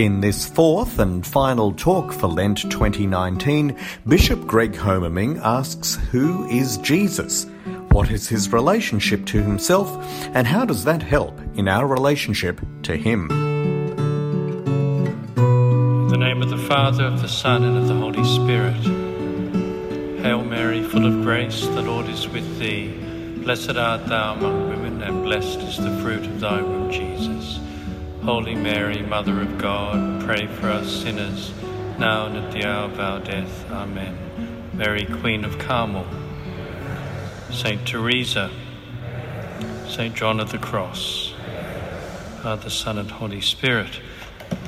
In this fourth and final talk for Lent 2019, Bishop Greg Homeming asks Who is Jesus? What is his relationship to himself, and how does that help in our relationship to him? In the name of the Father, of the Son, and of the Holy Spirit. Hail Mary, full of grace, the Lord is with thee. Blessed art thou among women, and blessed is the fruit of thy womb, Jesus. Holy Mary, Mother of God, pray for us sinners, now and at the hour of our death. Amen. Mary, Queen of Carmel, Saint Teresa, Saint John of the Cross, Father, Son, and Holy Spirit.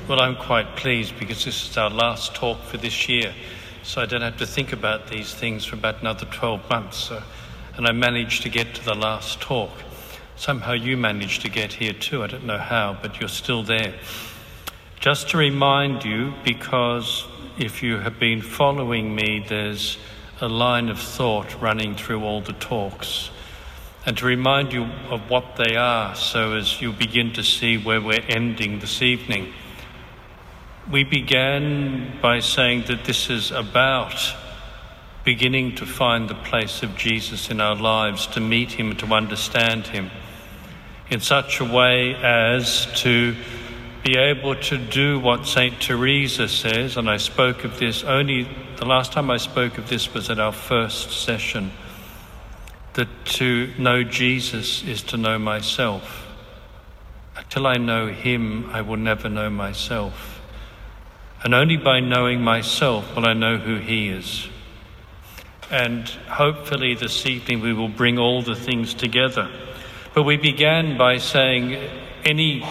Well, I'm quite pleased because this is our last talk for this year, so I don't have to think about these things for about another 12 months. So, and I managed to get to the last talk. Somehow you managed to get here too. I don't know how, but you're still there. Just to remind you, because if you have been following me, there's a line of thought running through all the talks. And to remind you of what they are, so as you begin to see where we're ending this evening. We began by saying that this is about beginning to find the place of Jesus in our lives, to meet Him, to understand Him in such a way as to be able to do what St. Teresa says, and I spoke of this only the last time I spoke of this was at our first session, that to know Jesus is to know myself. Until I know Him, I will never know myself. And only by knowing myself will I know who He is. And hopefully this evening we will bring all the things together. But we began by saying any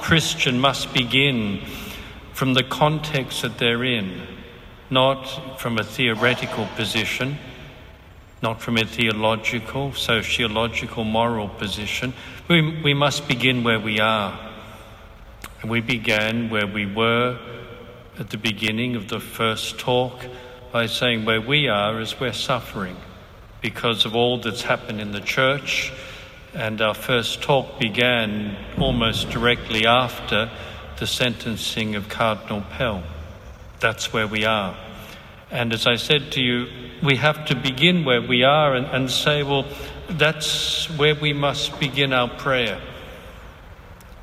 Christian must begin from the context that they're in, not from a theoretical position, not from a theological, sociological, moral position. We, we must begin where we are. And we began where we were at the beginning of the first talk by saying where we are is we're suffering because of all that's happened in the church and our first talk began almost directly after the sentencing of Cardinal Pell. That's where we are. And as I said to you, we have to begin where we are and, and say, well, that's where we must begin our prayer.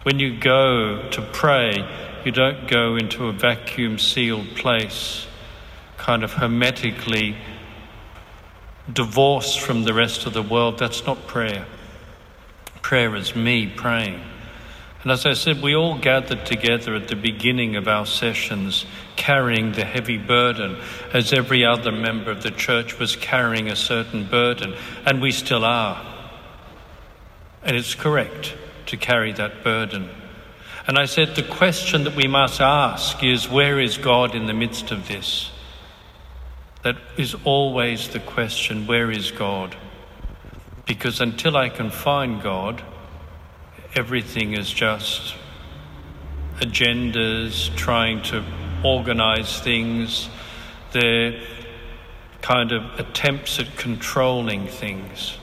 When you go to pray, you don't go into a vacuum sealed place, kind of hermetically divorced from the rest of the world. That's not prayer prayer is me praying. And as I said, we all gathered together at the beginning of our sessions carrying the heavy burden, as every other member of the church was carrying a certain burden, and we still are. And it's correct to carry that burden. And I said, the question that we must ask is where is God in the midst of this? That is always the question where is God? Because until I can find God, everything is just agendas, trying to organize things. They're kind of attempts at controlling things.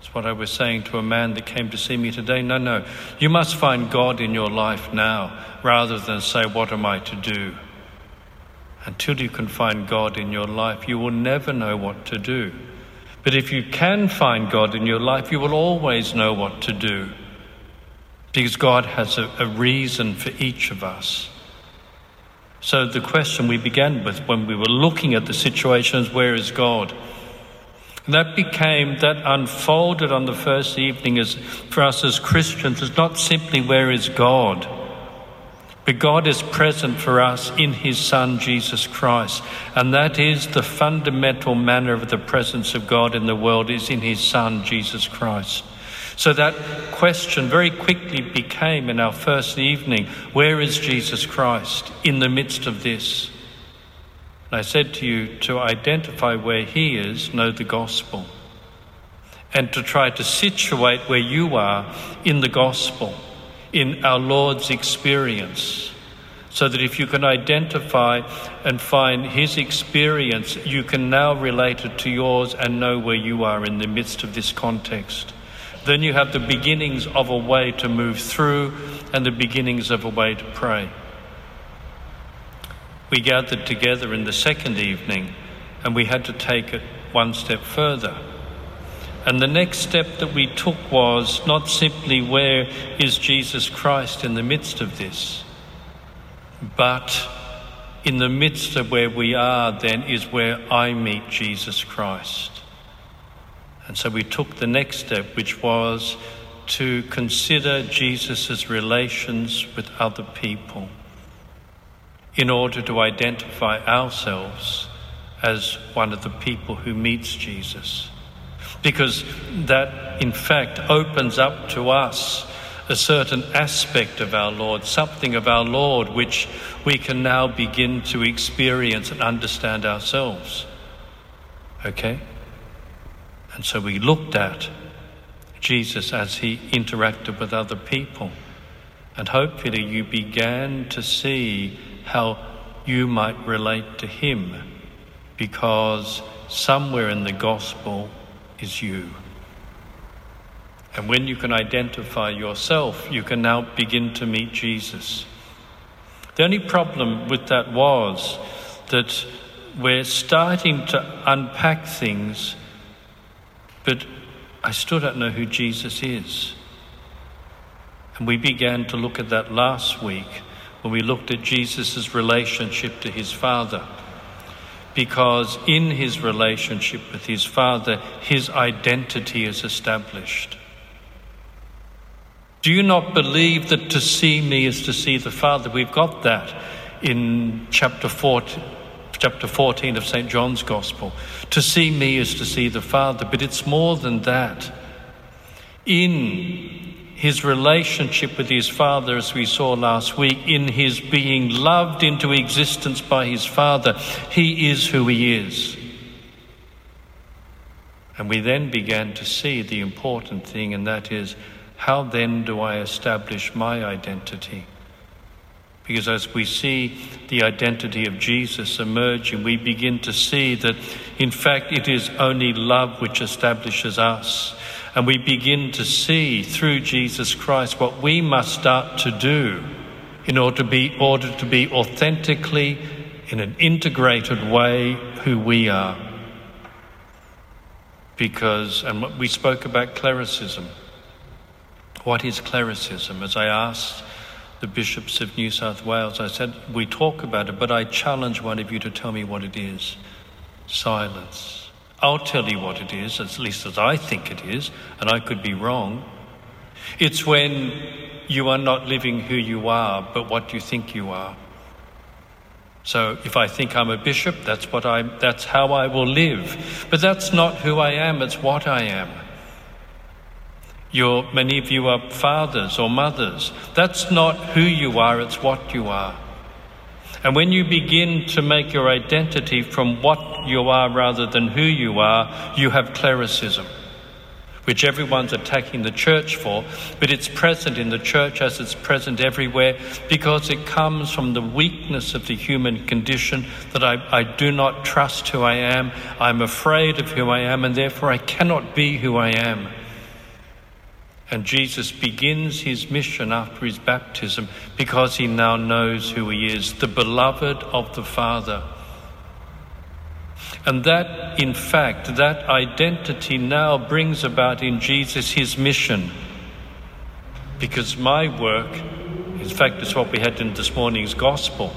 It's what I was saying to a man that came to see me today. No, no, you must find God in your life now rather than say, What am I to do? Until you can find God in your life, you will never know what to do. But if you can find God in your life, you will always know what to do. Because God has a, a reason for each of us. So the question we began with when we were looking at the situation is where is God? And that became, that unfolded on the first evening as for us as Christians is not simply where is God? But God is present for us in His Son, Jesus Christ. And that is the fundamental manner of the presence of God in the world, is in His Son, Jesus Christ. So that question very quickly became in our first evening where is Jesus Christ in the midst of this? And I said to you to identify where He is, know the gospel. And to try to situate where you are in the gospel in our Lord's experience. So that if you can identify and find His experience, you can now relate it to yours and know where you are in the midst of this context. Then you have the beginnings of a way to move through and the beginnings of a way to pray. we gathered together in the second evening and we had to take it one step further. And the next step that we took was not simply where is Jesus Christ in the midst of this, but in the midst of where we are, then is where I meet Jesus Christ. And so we took the next step, which was to consider Jesus' relations with other people in order to identify ourselves as one of the people who meets Jesus. Because that, in fact, opens up to us a certain aspect of our Lord, something of our Lord which we can now begin to experience and understand ourselves. Okay? And so we looked at Jesus as he interacted with other people. And hopefully you began to see how you might relate to him because somewhere in the gospel is you. And when you can identify yourself, you can now begin to meet Jesus. The only problem with that was that we're starting to unpack things, but I still don't know who Jesus is. And we began to look at that last week when we looked at Jesus' relationship to his Father. Because in his relationship with his Father, his identity is established. Do you not believe that to see me is to see the Father? We've got that in chapter 14, chapter 14 of St. John's Gospel. To see me is to see the Father, but it's more than that. In his relationship with his Father, as we saw last week, in his being loved into existence by his Father, he is who he is. And we then began to see the important thing, and that is how then do I establish my identity? Because as we see the identity of Jesus emerging, we begin to see that, in fact, it is only love which establishes us. And we begin to see through Jesus Christ what we must start to do in order to be, order to be authentically, in an integrated way, who we are. Because, and we spoke about clericism. What is clericism? As I asked the bishops of New South Wales, I said, We talk about it, but I challenge one of you to tell me what it is. Silence. I'll tell you what it is, at least as I think it is, and I could be wrong. It's when you are not living who you are, but what you think you are. So if I think I'm a bishop, that's what I that's how I will live. But that's not who I am, it's what I am. You're, many of you are fathers or mothers. That's not who you are, it's what you are. And when you begin to make your identity from what you are rather than who you are, you have clericism, which everyone's attacking the church for, but it's present in the church as it's present everywhere because it comes from the weakness of the human condition that I, I do not trust who I am, I'm afraid of who I am, and therefore I cannot be who I am. And Jesus begins his mission after his baptism because he now knows who he is, the beloved of the Father. And that, in fact, that identity now brings about in Jesus his mission. Because my work, in fact, it's what we had in this morning's gospel.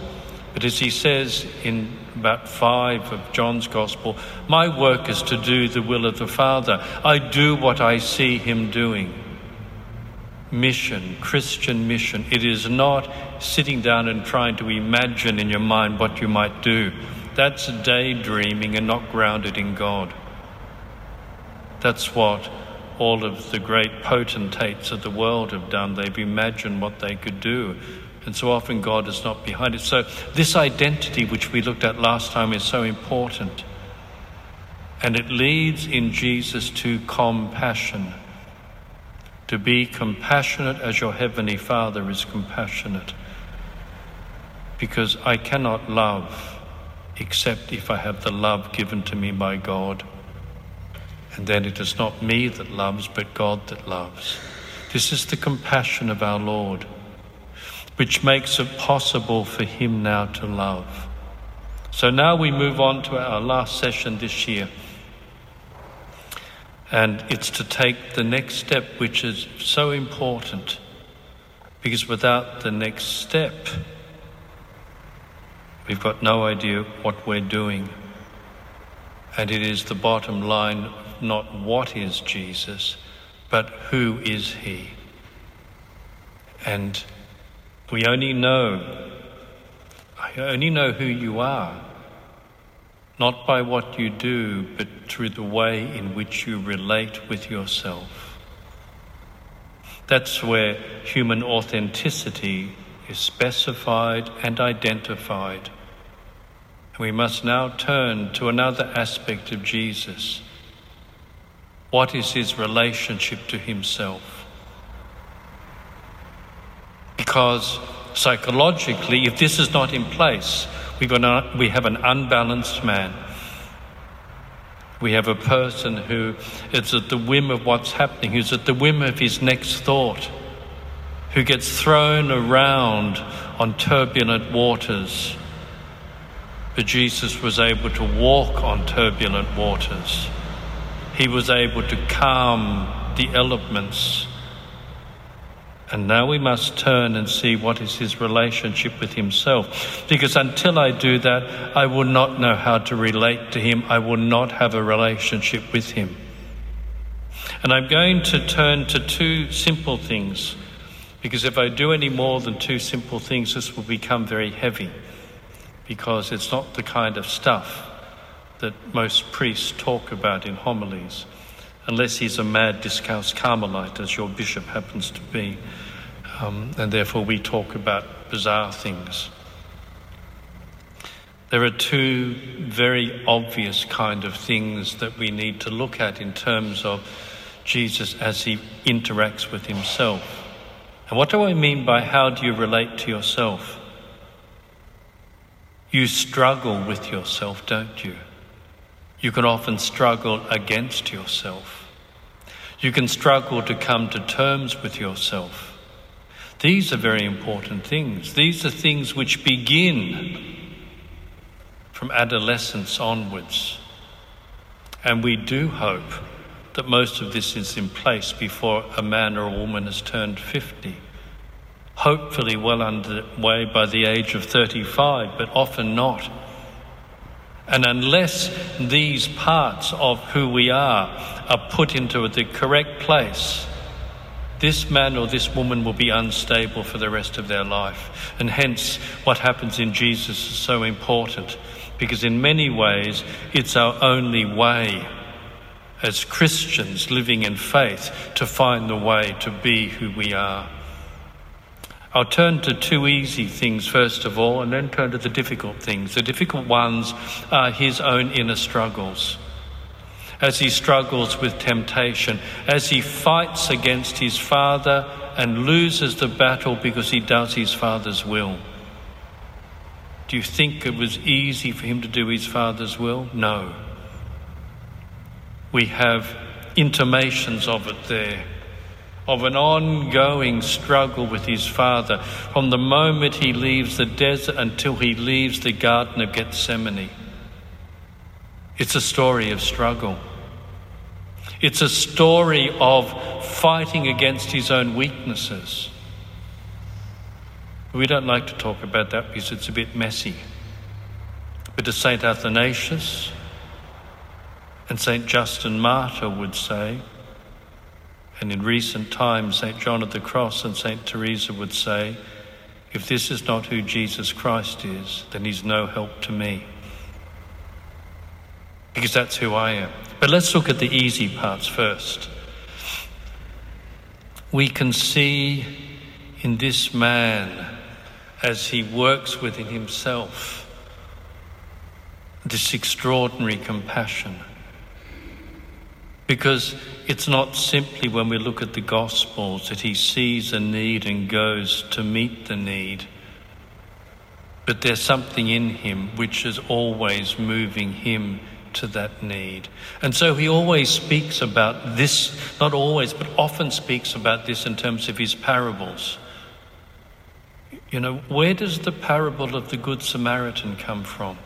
But as he says in about five of John's gospel, my work is to do the will of the Father. I do what I see him doing mission, Christian mission. It is not sitting down and trying to imagine in your mind what you might do. That's daydreaming and not grounded in God. That's what all of the great potentates of the world have done. They've imagined what they could do. And so often God is not behind it. So, this identity, which we looked at last time, is so important. And it leads in Jesus to compassion to be compassionate as your Heavenly Father is compassionate. Because I cannot love except if I have the love given to me by God. And then it is not me that loves, but God that loves. This is the compassion of our Lord, which makes it possible for Him now to love. So now we move on to our last session this year. And it's to take the next step, which is so important. Because without the next step, we've got no idea what we're doing. And it is the bottom line not what is Jesus, but who is he? And we only know, I only know who you are, not by what you do, but through the way in which you relate with yourself. That's where human authenticity is specified and identified. We must now turn to another aspect of Jesus. What is his relationship to himself? Because psychologically, if this is not in place, we have an unbalanced man. We have a person who is at the whim of what's happening, who's at the whim of his next thought, who gets thrown around on turbulent waters. But Jesus was able to walk on turbulent waters. He was able to calm the elements and now we must turn and see what is his relationship with himself. Because until I do that, I will not know how to relate to him. I will not have a relationship with him. And I'm going to turn to two simple things. Because if I do any more than two simple things, this will become very heavy. Because it's not the kind of stuff that most priests talk about in homilies unless he's a mad Discalced Carmelite, as your bishop happens to be. Um, and therefore, we talk about bizarre things. There are two very obvious kind of things that we need to look at in terms of Jesus as he interacts with himself. And what do I mean by how do you relate to yourself? You struggle with yourself, don't you? You can often struggle against yourself. You can struggle to come to terms with yourself. These are very important things. These are things which begin from adolescence onwards. And we do hope that most of this is in place before a man or a woman has turned 50. Hopefully, well underway by the age of 35, but often not. And unless these parts of who we are are put into the correct place, this man or this woman will be unstable for the rest of their life. And hence, what happens in Jesus is so important because, in many ways, it's our only way as Christians living in faith to find the way to be who we are. I'll turn to two easy things first of all, and then turn to the difficult things. The difficult ones are his own inner struggles. As he struggles with temptation, as he fights against his father and loses the battle because he does his father's will. Do you think it was easy for him to do his father's will? No. We have intimations of it there of an ongoing struggle with his father from the moment he leaves the desert until he leaves the Garden of Gethsemane. It's a story of struggle. It's a story of fighting against his own weaknesses. We don't like to talk about that because it's a bit messy. But as St. Athanasius and St. Justin Martyr would say, and in recent times, St. John of the Cross and St. Teresa would say, if this is not who Jesus Christ is, then he's no help to me. Because that's who I am. But let's look at the easy parts first. We can see in this man, as he works within himself, this extraordinary compassion because it's not simply when we look at the Gospels that he sees a need and goes to meet the need, but there's something in him which is always moving him to that need. And so he always speaks about this, not always, but often speaks about this in terms of his parables. You know, where does the parable of the Good Samaritan come from?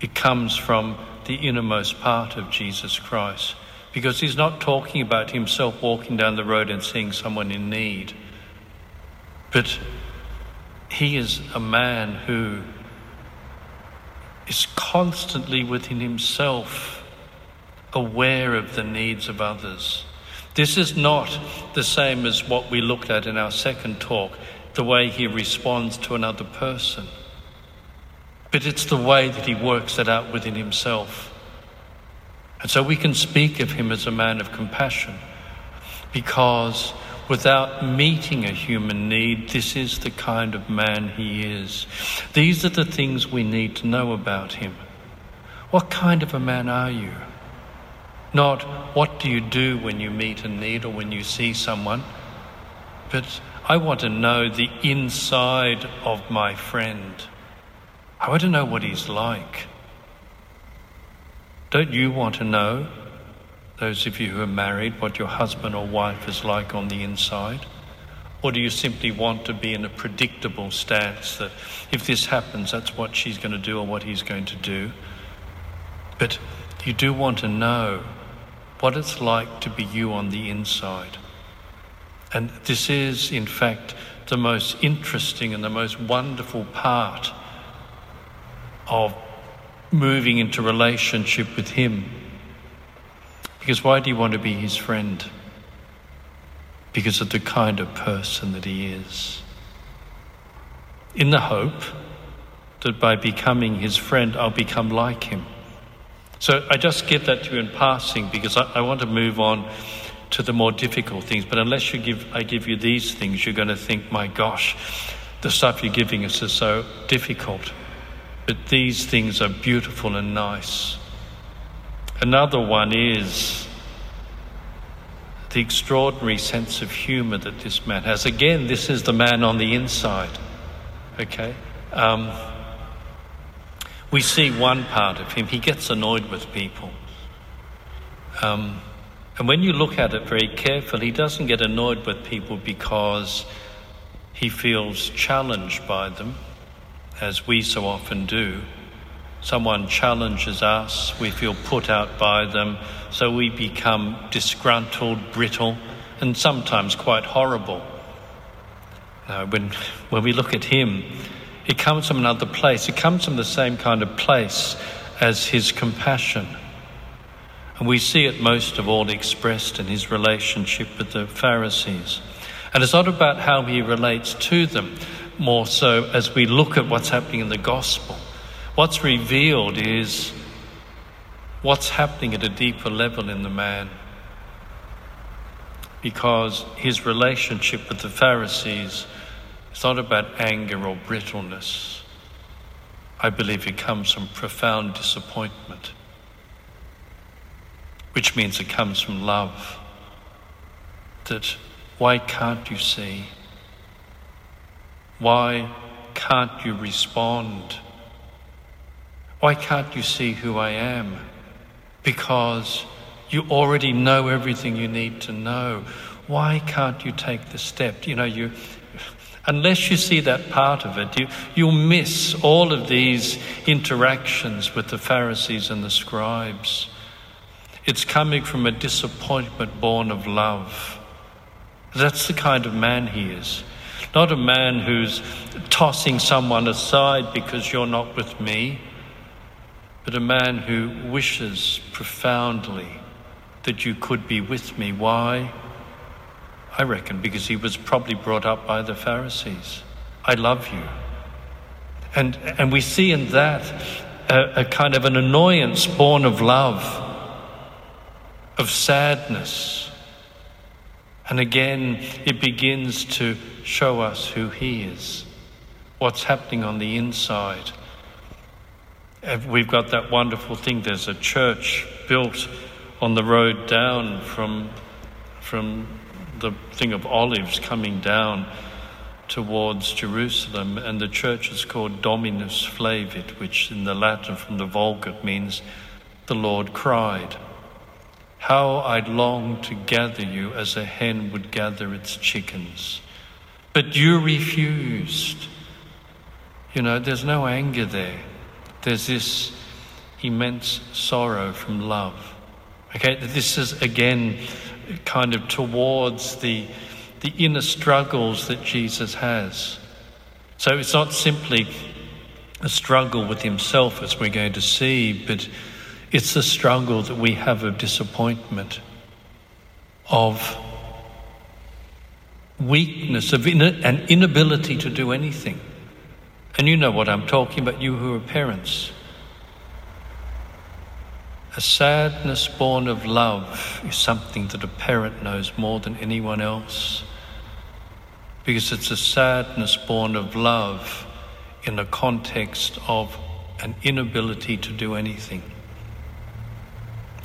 It comes from the innermost part of Jesus Christ because he's not talking about himself walking down the road and seeing someone in need, but he is a man who is constantly within himself aware of the needs of others. This is not the same as what we looked at in our second talk, the way he responds to another person. But it's the way that he works it out within himself. And so we can speak of him as a man of compassion because without meeting a human need, this is the kind of man he is. These are the things we need to know about him. What kind of a man are you? Not what do you do when you meet a need or when you see someone, but I want to know the inside of my friend. I want to know what he's like. Don't you want to know those of you who are married, what your husband or wife is like on the inside? Or do you simply want to be in a predictable stance that if this happens, that's what she's going to do or what he's going to do? But you do want to know what it's like to be you on the inside. And this is, in fact, the most interesting and the most wonderful part of moving into relationship with Him because why do you want to be his friend? Because of the kind of person that he is. In the hope that by becoming his friend, I'll become like him. So I just give that to you in passing because I, I want to move on to the more difficult things. But unless you give, I give you these things, you're going to think, my gosh, the stuff you're giving us is so difficult. But these things are beautiful and nice. Another one is the extraordinary sense of humor that this man has. Again, this is the man on the inside. Okay? Um, we see one part of him. He gets annoyed with people. Um, and when you look at it very carefully, he doesn't get annoyed with people because he feels challenged by them, as we so often do someone challenges us, we feel put out by them, so we become disgruntled, brittle, and sometimes quite horrible. Now, when, when we look at him, it comes from another place. It comes from the same kind of place as his compassion. And we see it most of all expressed in his relationship with the Pharisees. And it's not about how he relates to them, more so as we look at what's happening in the gospel. What's revealed is what's happening at a deeper level in the man. Because his relationship with the Pharisees is not about anger or brittleness. I believe it comes from profound disappointment, which means it comes from love. That why can't you see? Why can't you respond? Why can't you see who I am? Because you already know everything you need to know. Why can't you take the step? You know, you unless you see that part of it, you, you'll miss all of these interactions with the Pharisees and the scribes. It's coming from a disappointment born of love. That's the kind of man he is. Not a man who's tossing someone aside because you're not with me but a man who wishes profoundly that you could be with me. Why? I reckon because he was probably brought up by the Pharisees. I love you. And, and we see in that a, a kind of an annoyance born of love, of sadness. And again, it begins to show us who he is, what's happening on the inside we've got that wonderful thing. There's a church built on the road down from, from the thing of olives coming down towards Jerusalem, and the church is called Dominus Flevit, which in the Latin from the Vulgate means the Lord cried. How I'd long to gather you as a hen would gather its chickens. But you refused. You know, there's no anger there. There's this immense sorrow from love. Okay, this is again kind of towards the, the inner struggles that Jesus has. So it's not simply a struggle with himself, as we're going to see, but it's the struggle that we have of disappointment, of weakness, of in- an inability to do anything. And you know what I'm talking about, you who are parents. A sadness born of love is something that a parent knows more than anyone else. Because it's a sadness born of love in the context of an inability to do anything.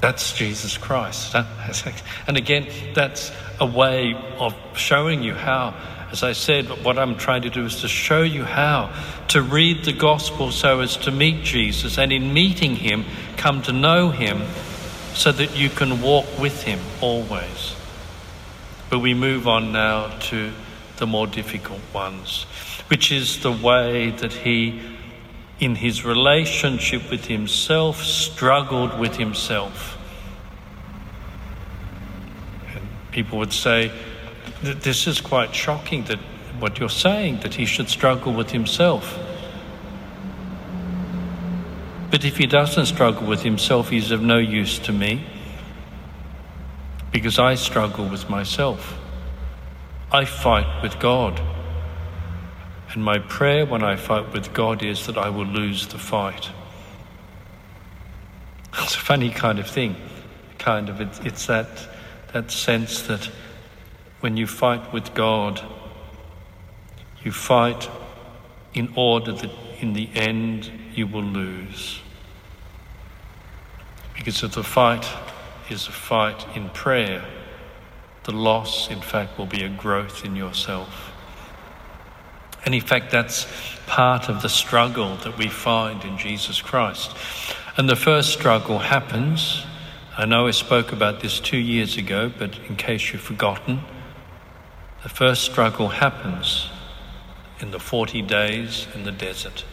That's Jesus Christ. And again, that's a way of showing you how, as I said, what I'm trying to do is to show you how to read the gospel so as to meet Jesus, and in meeting him, come to know him so that you can walk with him always. But we move on now to the more difficult ones, which is the way that he, in his relationship with himself, struggled with himself. people would say, This is quite shocking that what you're saying, that he should struggle with himself. But if he doesn't struggle with himself, he's of no use to me because I struggle with myself. I fight with God. And my prayer when I fight with God is that I will lose the fight. It's a funny kind of thing. Kind of, it's, it's that that sense that when you fight with God, you fight in order that in the end you will lose. Because if the fight is a fight in prayer, the loss, in fact, will be a growth in yourself. And in fact, that's part of the struggle that we find in Jesus Christ. And the first struggle happens I know I spoke about this two years ago, but in case you've forgotten, the first struggle happens in the 40 days in the desert.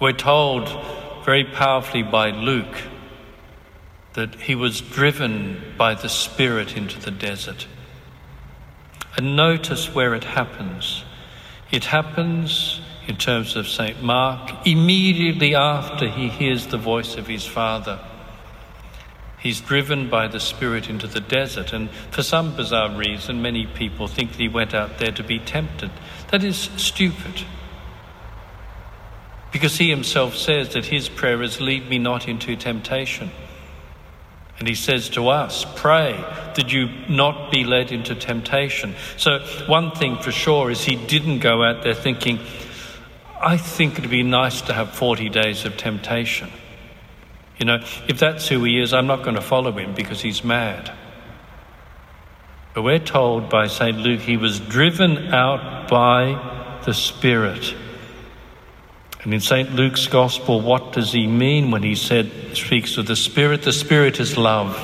We're told very powerfully by Luke that he was driven by the Spirit into the desert. And notice where it happens. It happens in terms of St. Mark immediately after he hears the voice of his Father. He's driven by the Spirit into the desert, and for some bizarre reason, many people think that he went out there to be tempted. That is stupid. Because he himself says that his prayer is, Lead me not into temptation. And he says to us, Pray that you not be led into temptation. So, one thing for sure is he didn't go out there thinking, I think it'd be nice to have 40 days of temptation. You know, if that's who he is, I'm not going to follow him because he's mad. But we're told by St. Luke he was driven out by the Spirit. And in St. Luke's Gospel, what does he mean when he said, speaks of the Spirit? The Spirit is love.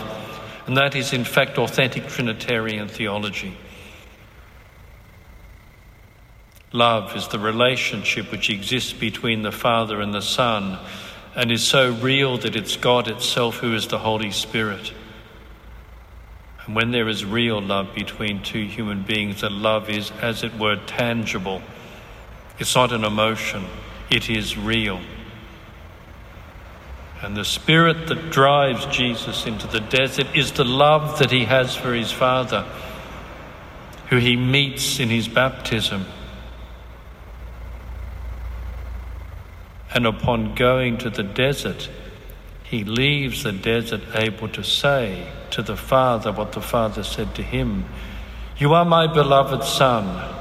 And that is, in fact, authentic Trinitarian theology. Love is the relationship which exists between the Father and the Son and is so real that it's God itself who is the Holy Spirit. And when there is real love between two human beings, that love is, as it were, tangible. It's not an emotion, it is real. And the spirit that drives Jesus into the desert is the love that he has for his Father, who he meets in his baptism. And upon going to the desert, he leaves the desert able to say to the Father what the Father said to him You are my beloved Son.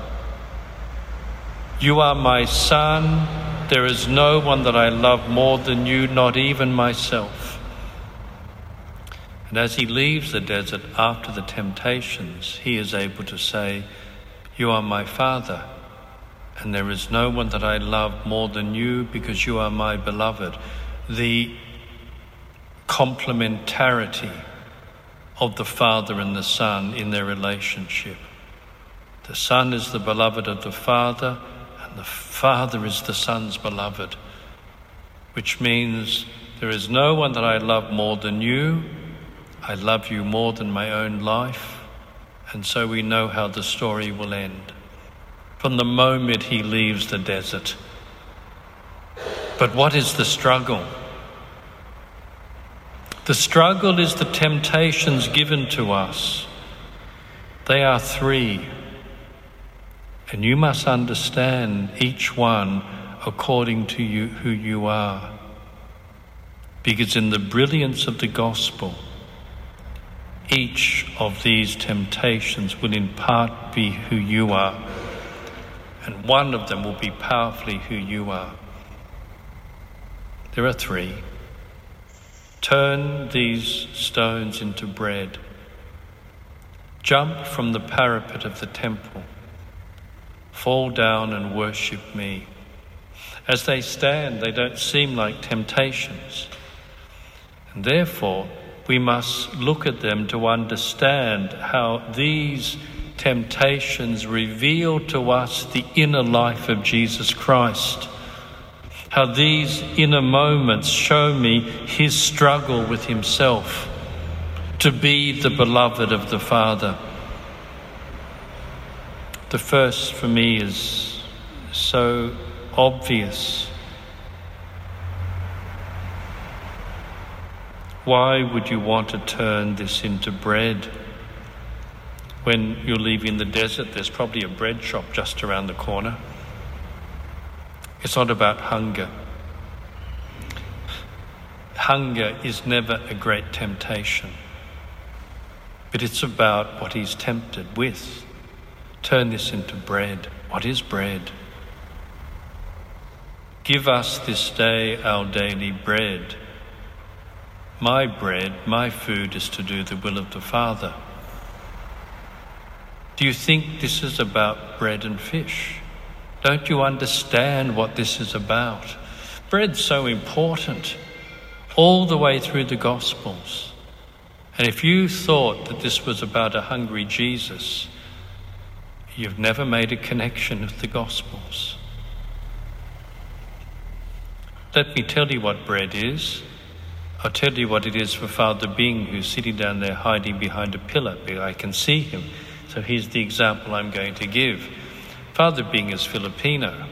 You are my Son. There is no one that I love more than you, not even myself. And as he leaves the desert after the temptations, he is able to say, You are my Father and there is no one that I love more than you because you are my beloved. The complementarity of the Father and the Son in their relationship. The Son is the beloved of the Father, and the Father is the Son's beloved, which means There is no one that I love more than you. I love you more than my own life. And so we know how the story will end. From the moment he leaves the desert. But what is the struggle? The struggle is the temptations given to us. They are three. And you must understand each one according to you who you are. Because in the brilliance of the gospel, each of these temptations will in part be who you are, and one of them will be powerfully who you are. There are three. Turn these stones into bread. Jump from the parapet of the temple. Fall down and worship me. As they stand, they don't seem like temptations. And therefore, we must look at them to understand how these temptations reveal to us the inner life of Jesus Christ. How these inner moments show me his struggle with himself to be the beloved of the Father. The first for me is so obvious. Why would you want to turn this into bread? When you're leaving the desert, there's probably a bread shop just around the corner. It's not about hunger. Hunger is never a great temptation, but it's about what he's tempted with. Turn this into bread. What is bread? Give us this day our daily bread. My bread, my food is to do the will of the Father. Do you think this is about bread and fish? Don't you understand what this is about? Bread's so important all the way through the Gospels. And if you thought that this was about a hungry Jesus, you've never made a connection with the Gospels. Let me tell you what bread is. I'll tell you what it is for Father Bing, who's sitting down there hiding behind a pillar, I can see him. So here's the example I'm going to give. Father Bing is Filipino.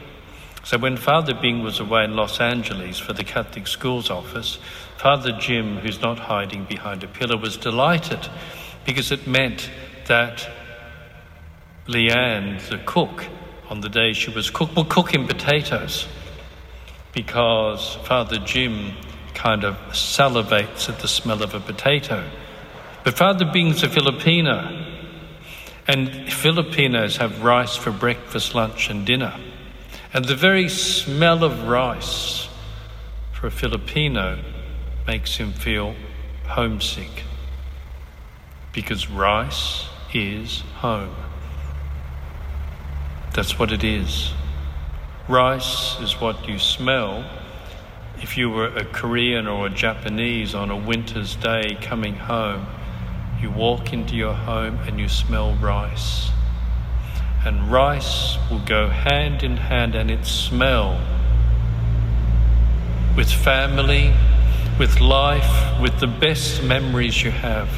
So when Father Bing was away in Los Angeles for the Catholic Schools office, Father Jim, who's not hiding behind a pillar, was delighted because it meant that Leanne, the cook, on the day she was cook, will cook him potatoes because Father Jim kind of salivates at the smell of a potato. But Father Bing's a Filipino, and Filipinos have rice for breakfast, lunch, and dinner. And the very smell of rice for a Filipino makes him feel homesick because rice is home. That's what it is. Rice is what you smell if you were a Korean or a Japanese on a winter's day coming home. You walk into your home and you smell rice. And rice will go hand in hand and its smell with family, with life, with the best memories you have.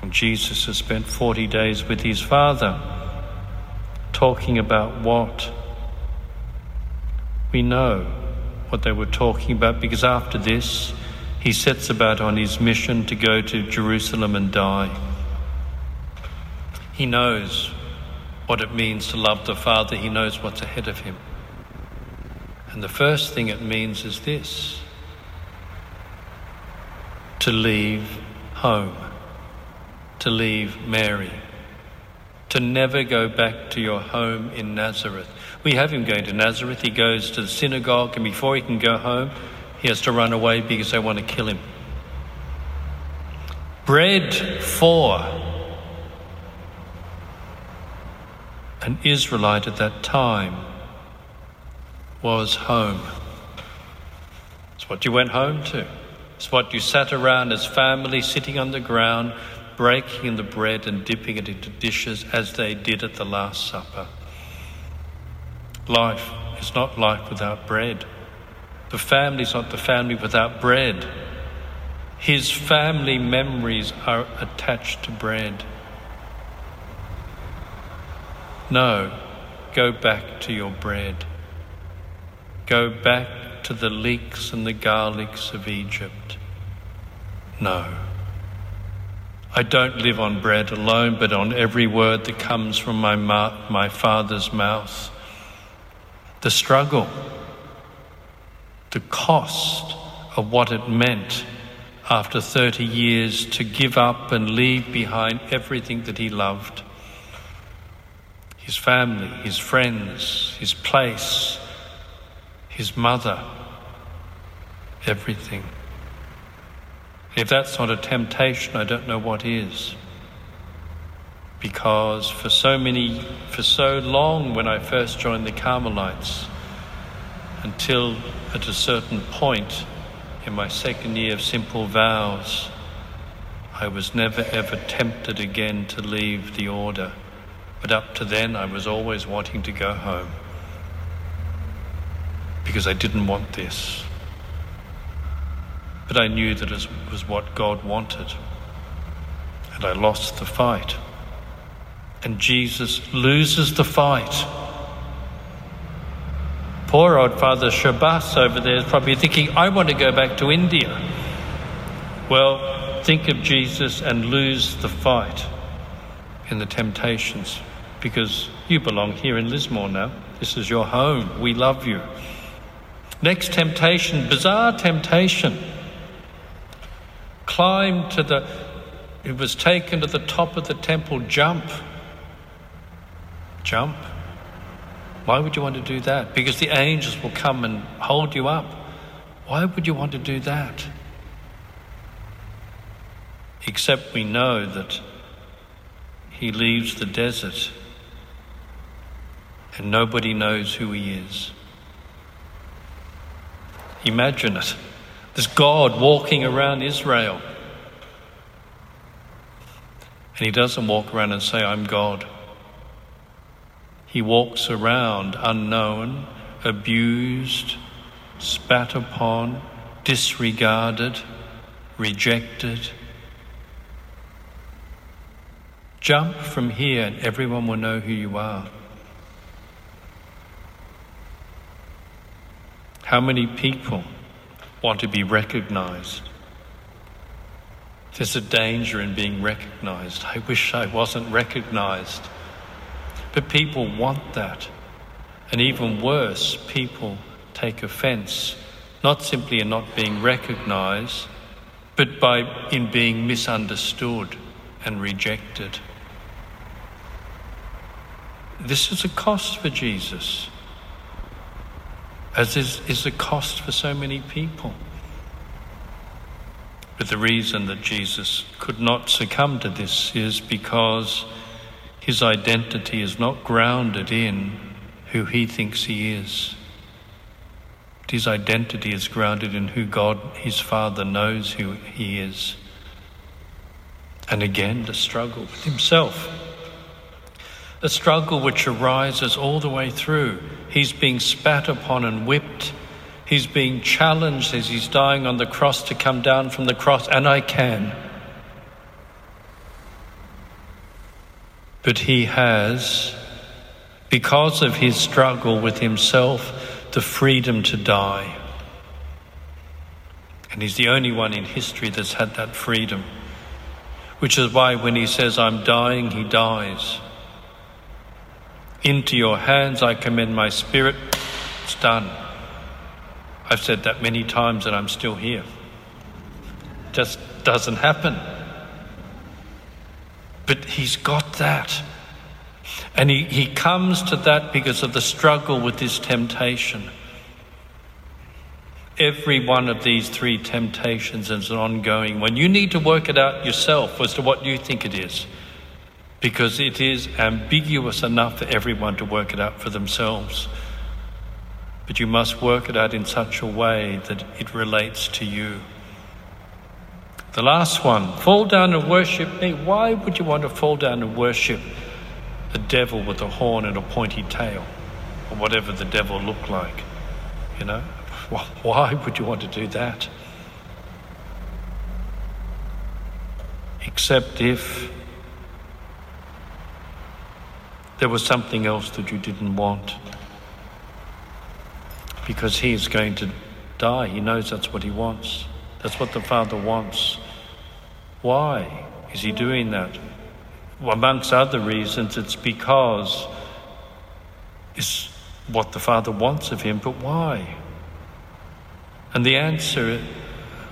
And Jesus has spent 40 days with his Father talking about what? We know what they were talking about because after this, he sets about on his mission to go to Jerusalem and die. He knows what it means to love the Father, he knows what's ahead of him. And the first thing it means is this to leave home, to leave Mary to never go back to your home in Nazareth. We have him going to Nazareth. He goes to the synagogue, and before he can go home, he has to run away because they want to kill him. Bread for an Israelite at that time was home. It's what you went home to. It's what you sat around as family, sitting on the ground, breaking the bread and dipping it into dishes as they did at the Last Supper. Life is not life without bread. The family is not the family without bread. His family memories are attached to bread. No, go back to your bread. Go back to the leeks and the garlics of Egypt. No. I don't live on bread alone, but on every word that comes from my, ma- my Father's mouth. The struggle, the cost of what it meant after 30 years to give up and leave behind everything that he loved his family, his friends, his place, his mother, everything. If that's not a temptation, I don't know what is. Because for so many, for so long when I first joined the Carmelites, until at a certain point in my second year of simple vows, I was never ever tempted again to leave the order. But up to then, I was always wanting to go home because I didn't want this. But I knew that it was what God wanted. And I lost the fight. And Jesus loses the fight. Poor old Father Shabas over there is probably thinking, I want to go back to India. Well, think of Jesus and lose the fight in the temptations because you belong here in Lismore now. This is your home. We love you. Next temptation, bizarre temptation. Climb to the, it was taken to the top of the temple, jump. Jump. Why would you want to do that? Because the angels will come and hold you up. Why would you want to do that? Except we know that he leaves the desert and nobody knows who he is. Imagine it. this God walking around Israel. And he doesn't walk around and say, I'm God. He walks around unknown, abused, spat upon, disregarded, rejected. Jump from here and everyone will know who you are. How many people want to be recognized? There's a danger in being recognized. I wish I wasn't recognized. People want that. And even worse, people take offense, not simply in not being recognized, but by in being misunderstood and rejected. This is a cost for Jesus as is, is the cost for so many people. But the reason that Jesus could not succumb to this is because his identity is not grounded in who he thinks he is. But His identity is grounded in who God, his Father, knows who he is. And again, the struggle with himself. A struggle which arises all the way through. He's being spat upon and whipped. He's being challenged as he's dying on the cross to come down from the cross, and I can. But he has, because of his struggle with himself, the freedom to die. And he's the only one in history that's had that freedom. Which is why when he says, I'm dying, he dies. Into your hands I commend my spirit. It's done. I've said that many times and I'm still here. Just doesn't happen. But he's got that. And he, he comes to that because of the struggle with this temptation. Every one of these three temptations is an ongoing one. You need to work it out yourself as to what you think it is because it is ambiguous enough for everyone to work it out for themselves. But you must work it out in such a way that it relates to you. The last one fall down and worship me. Why would you want to fall down and worship the devil with a horn and a pointy tail? or whatever the devil looked like. You know? Why would you want to do that? Except if there was something else that you didn't want. Because he is going to die. He knows that's what he wants. That's what the Father wants. Why is he doing that? Well, amongst other reasons, it's because it's what the Father wants of him, but why? And the answer,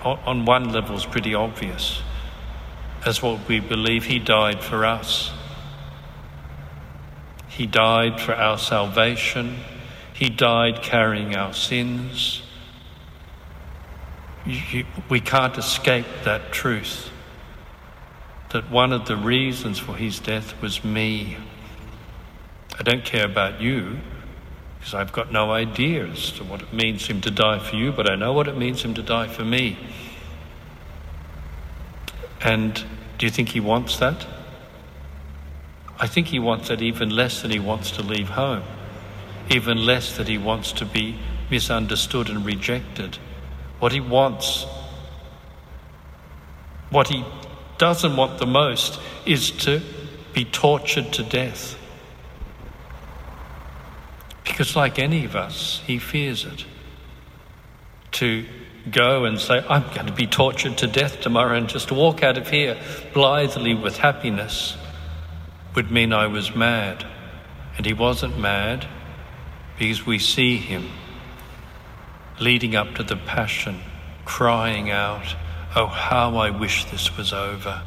on one level, is pretty obvious. As what we believe, he died for us. He died for our salvation. He died carrying our sins. We can't escape that truth. That one of the reasons for his death was me. I don't care about you because I've got no idea as to what it means him to die for you, but I know what it means him to die for me. And do you think he wants that? I think he wants that even less than he wants to leave home, even less that he wants to be misunderstood and rejected. What he wants, what he doesn't want the most, is to be tortured to death. Because, like any of us, he fears it. To go and say, I'm going to be tortured to death tomorrow, and just walk out of here blithely with happiness would mean I was mad. And he wasn't mad because we see him leading up to the passion, crying out, Oh, how I wish this was over.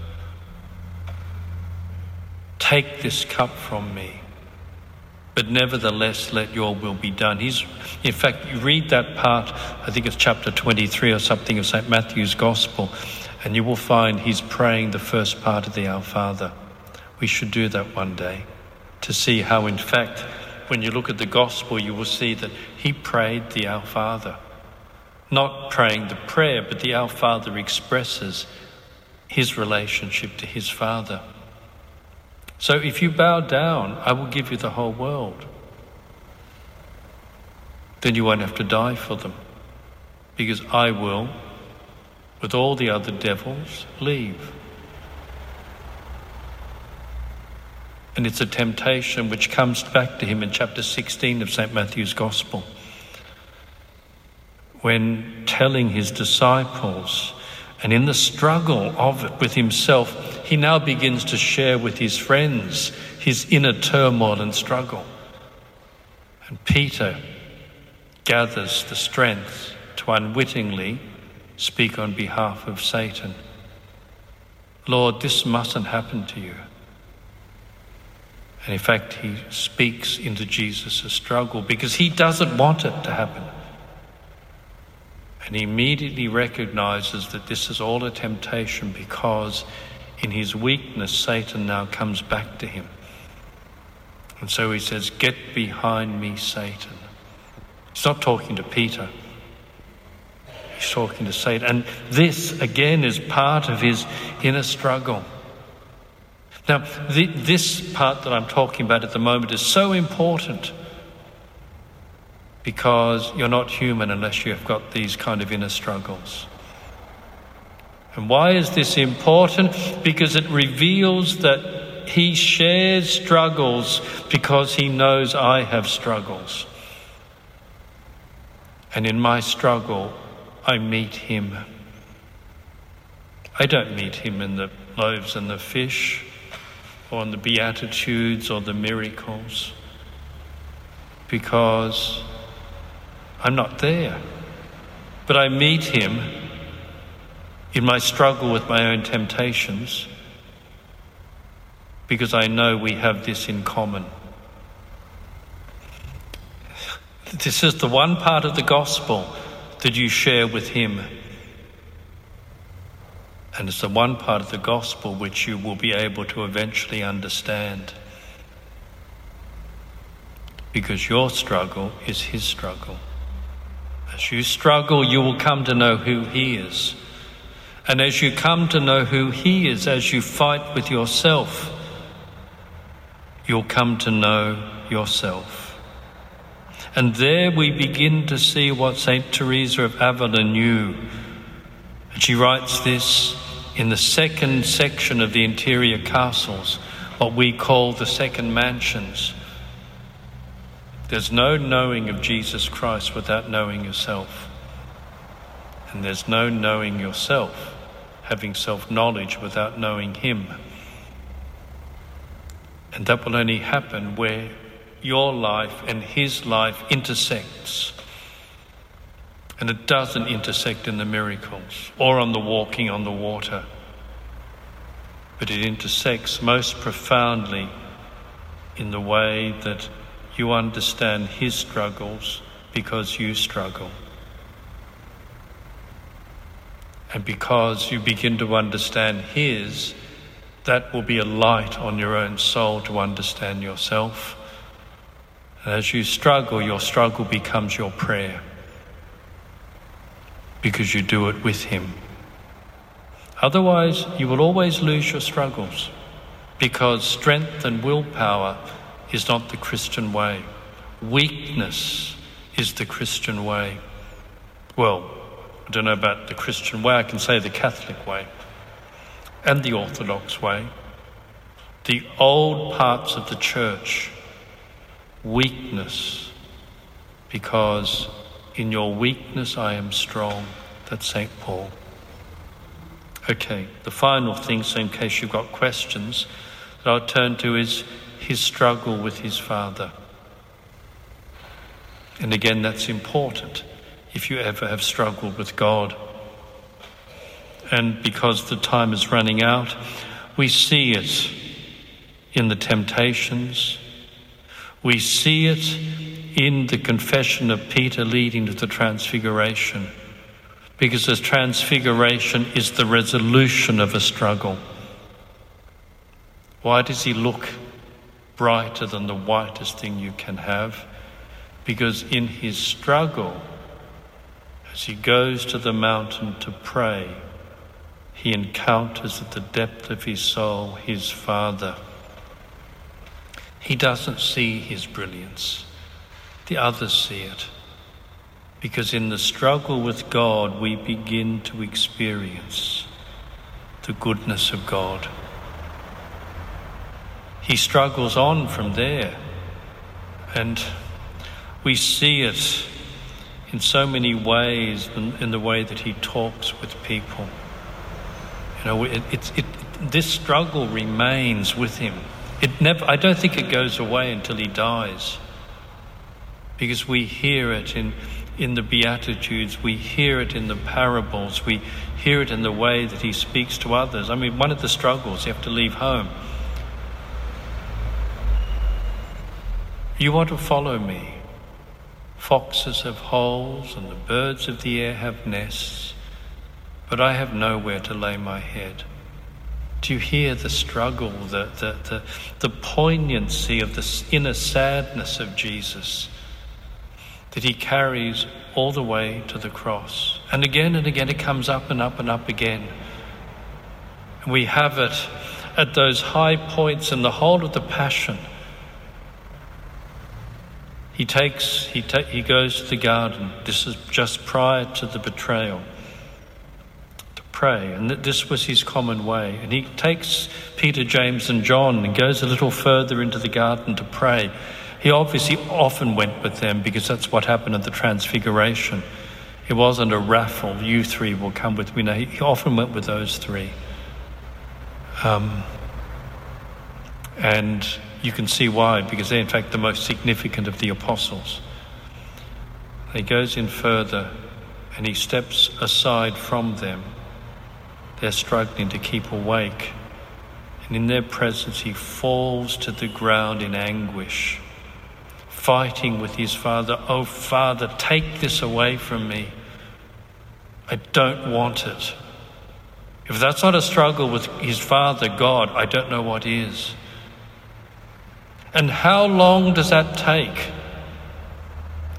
Take this cup from me, but nevertheless let your will be done. He's, in fact, you read that part, I think it's chapter 23 or something of St. Matthew's Gospel, and you will find he's praying the first part of the Our Father. We should do that one day to see how, in fact, when you look at the gospel, you will see that he prayed the Our Father. Not praying the prayer, but the Our Father expresses his relationship to his Father. So if you bow down, I will give you the whole world. Then you won't have to die for them, because I will, with all the other devils, leave. And it's a temptation which comes back to him in chapter 16 of St. Matthew's Gospel. When telling his disciples, and in the struggle of it with himself, he now begins to share with his friends his inner turmoil and struggle. And Peter gathers the strength to unwittingly speak on behalf of Satan. Lord, this mustn't happen to you. And in fact, he speaks into Jesus' struggle because he doesn't want it to happen. And he immediately recognizes that this is all a temptation because in his weakness, Satan now comes back to him. And so he says, Get behind me, Satan. He's not talking to Peter. He's talking to Satan. And this, again, is part of his inner struggle. Now, the, this part that I'm talking about at the moment is so important because you're not human unless you've got these kind of inner struggles. And why is this important? Because it reveals that he shares struggles because he knows I have struggles. And in my struggle, I meet him. I don't meet him in the loaves and the fish or in the Beatitudes or the miracles because I'm not there. But I meet him in my struggle with my own temptations because I know we have this in common. This is the one part of the gospel that you share with him. And it's the one part of the gospel which you will be able to eventually understand. Because your struggle is his struggle. As you struggle, you will come to know who he is. And as you come to know who he is, as you fight with yourself, you'll come to know yourself. And there we begin to see what St. Teresa of Avila knew. And she writes this in the second section of the interior castles, what we call the second mansions. There's no knowing of Jesus Christ without knowing yourself. And there's no knowing yourself, having self knowledge without knowing Him. And that will only happen where your life and his life intersects. And it doesn't intersect in the miracles or on the walking on the water, but it intersects most profoundly in the way that you understand his struggles because you struggle. And because you begin to understand his, that will be a light on your own soul to understand yourself. And as you struggle, your struggle becomes your prayer because you do it with Him. Otherwise, you will always lose your struggles because strength and willpower is not the Christian way. Weakness is the Christian way. Well, I don't know about the Christian way, I can say the Catholic way and the Orthodox way. The old parts of the church weakness because in your weakness I am strong. That's St. Paul. Okay, the final thing, so in case you've got questions, that I'll turn to is his struggle with his father. And again, that's important if you ever have struggled with God. And because the time is running out, we see it in the temptations, we see it in the confession of Peter leading to the transfiguration, because the transfiguration is the resolution of a struggle. Why does he look brighter than the whitest thing you can have? Because in his struggle, as he goes to the mountain to pray, he encounters at the depth of his soul his Father. He doesn't see his brilliance, the others see it. Because in the struggle with God, we begin to experience the goodness of God. He struggles on from there, and we see it in so many ways in, the way that he talks with people. You know, it, it, it, this struggle remains with him. It never, I don't think it goes away until he dies. Because we hear it in, in the Beatitudes, we hear it in the parables, we hear it in the way that he speaks to others. I mean, one of the struggles, you have to leave home. You want to follow me. Foxes have holes and the birds of the air have nests, but I have nowhere to lay my head. Do you hear the struggle, the, the, the, the poignancy of the inner sadness of Jesus that he carries all the way to the cross? And again and again it comes up and up and up again. We have it at those high points in the whole of the Passion. He takes, he, ta- he goes to the garden. This is just prior to the betrayal to pray. And that this was his common way. And he takes Peter, James, and John and goes a little further into the garden to pray. He obviously often went with them because that's what happened at the Transfiguration. It wasn't a raffle, you three will come with me. No, he often went with those three. Um, and you can see why, because they're in fact the most significant of the apostles. He goes in further and he steps aside from them they're struggling to keep awake. And in their presence, he falls to the ground in anguish, fighting with his father. Oh, Father, take this away from me. I don't want it. If that's not a struggle with his father, God, I don't know what is. And how long does that take?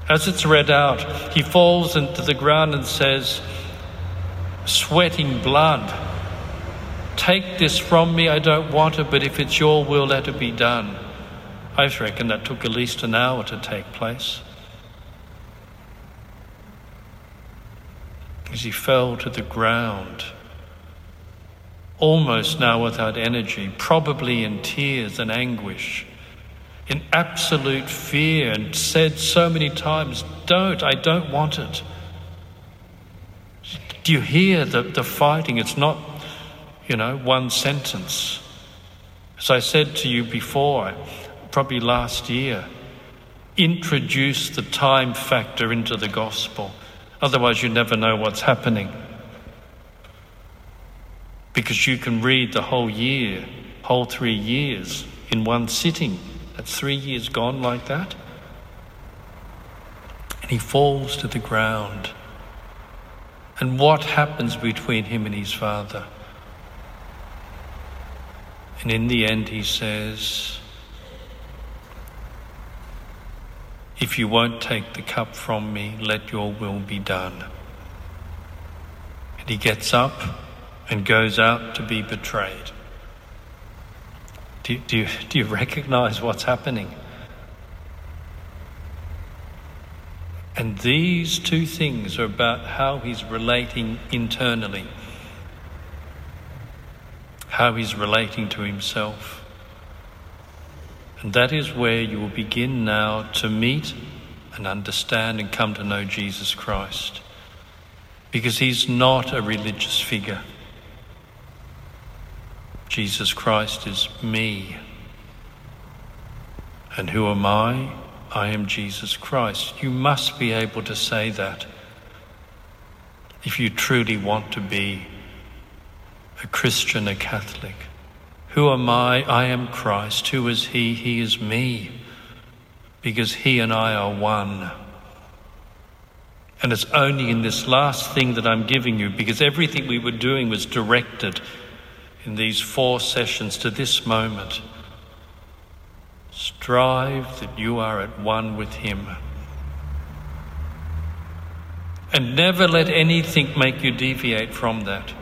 As it's read out, he falls into the ground and says, sweating blood. Take this from me, I don't want it, but if it's your will, let it be done. I reckon that took at least an hour to take place. As he fell to the ground, almost now without energy, probably in tears and anguish, in absolute fear, and said so many times, Don't, I don't want it. Do you hear the, the fighting? It's not, you know, one sentence. As I said to you before, probably last year, introduce the time factor into the gospel. Otherwise, you never know what's happening. Because you can read the whole year, whole three years in one sitting. That's three years gone like that. And he falls to the ground. And what happens between him and his father? And in the end, he says, If you won't take the cup from me, let your will be done. And he gets up and goes out to be betrayed. Do, do, you, do you recognize what's happening? And these two things are about how he's relating internally, how he's relating to himself. And that is where you will begin now to meet and understand and come to know Jesus Christ. Because he's not a religious figure. Jesus Christ is me. And who am I? I am Jesus Christ. You must be able to say that if you truly want to be a Christian, a Catholic. Who am I? I am Christ. Who is He? He is me. Because He and I are one. And it's only in this last thing that I'm giving you, because everything we were doing was directed in these four sessions to this moment. Strive that you are at one with Him. And never let anything make you deviate from that.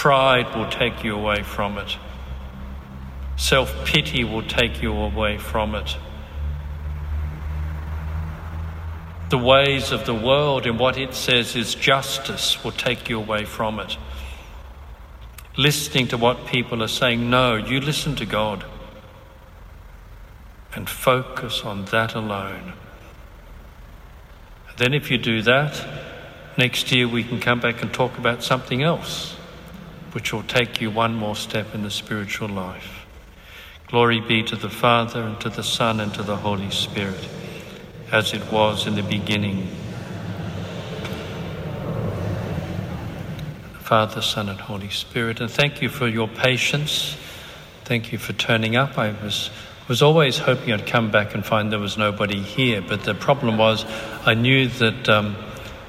Pride will take you away from it. Self pity will take you away from it. The ways of the world and what it says is justice will take you away from it. Listening to what people are saying, no, you listen to God and focus on that alone. Then, if you do that, next year we can come back and talk about something else which will take you one more step in the spiritual life. Glory be to the Father, and to the Son, and to the Holy Spirit, as it was in the beginning. Father, Son, and Holy Spirit. And thank you for your patience. Thank you for turning up. I was was always hoping I'd come back and find there was nobody here, but the problem was I knew that um,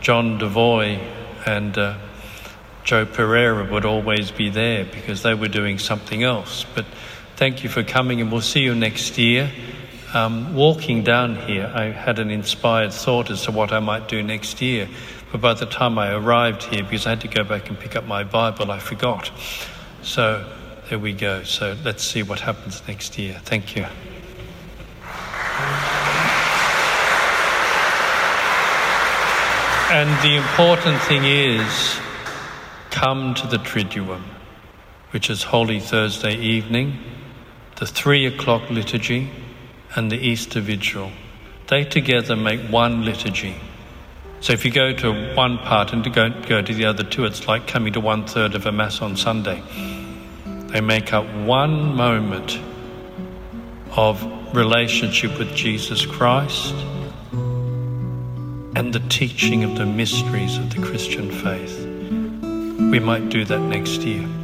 John Devoy and uh, Joe Pereira would always be there because they were doing something else. But thank you for coming, and we'll see you next year. Um, walking down here, I had an inspired thought as to what I might do next year. But by the time I arrived here, because I had to go back and pick up my Bible, I forgot. So there we go. So let's see what happens next year. Thank you. And the important thing is, come to the Triduum, which is Holy Thursday evening, the three o'clock liturgy, and the Easter Vigil. They together make one liturgy. So if you go to one part and to go, go to the other two, it's like coming to one third of a Mass on Sunday. They make up one moment of relationship with Jesus Christ and the teaching of the mysteries of the Christian faith. We might do that next year.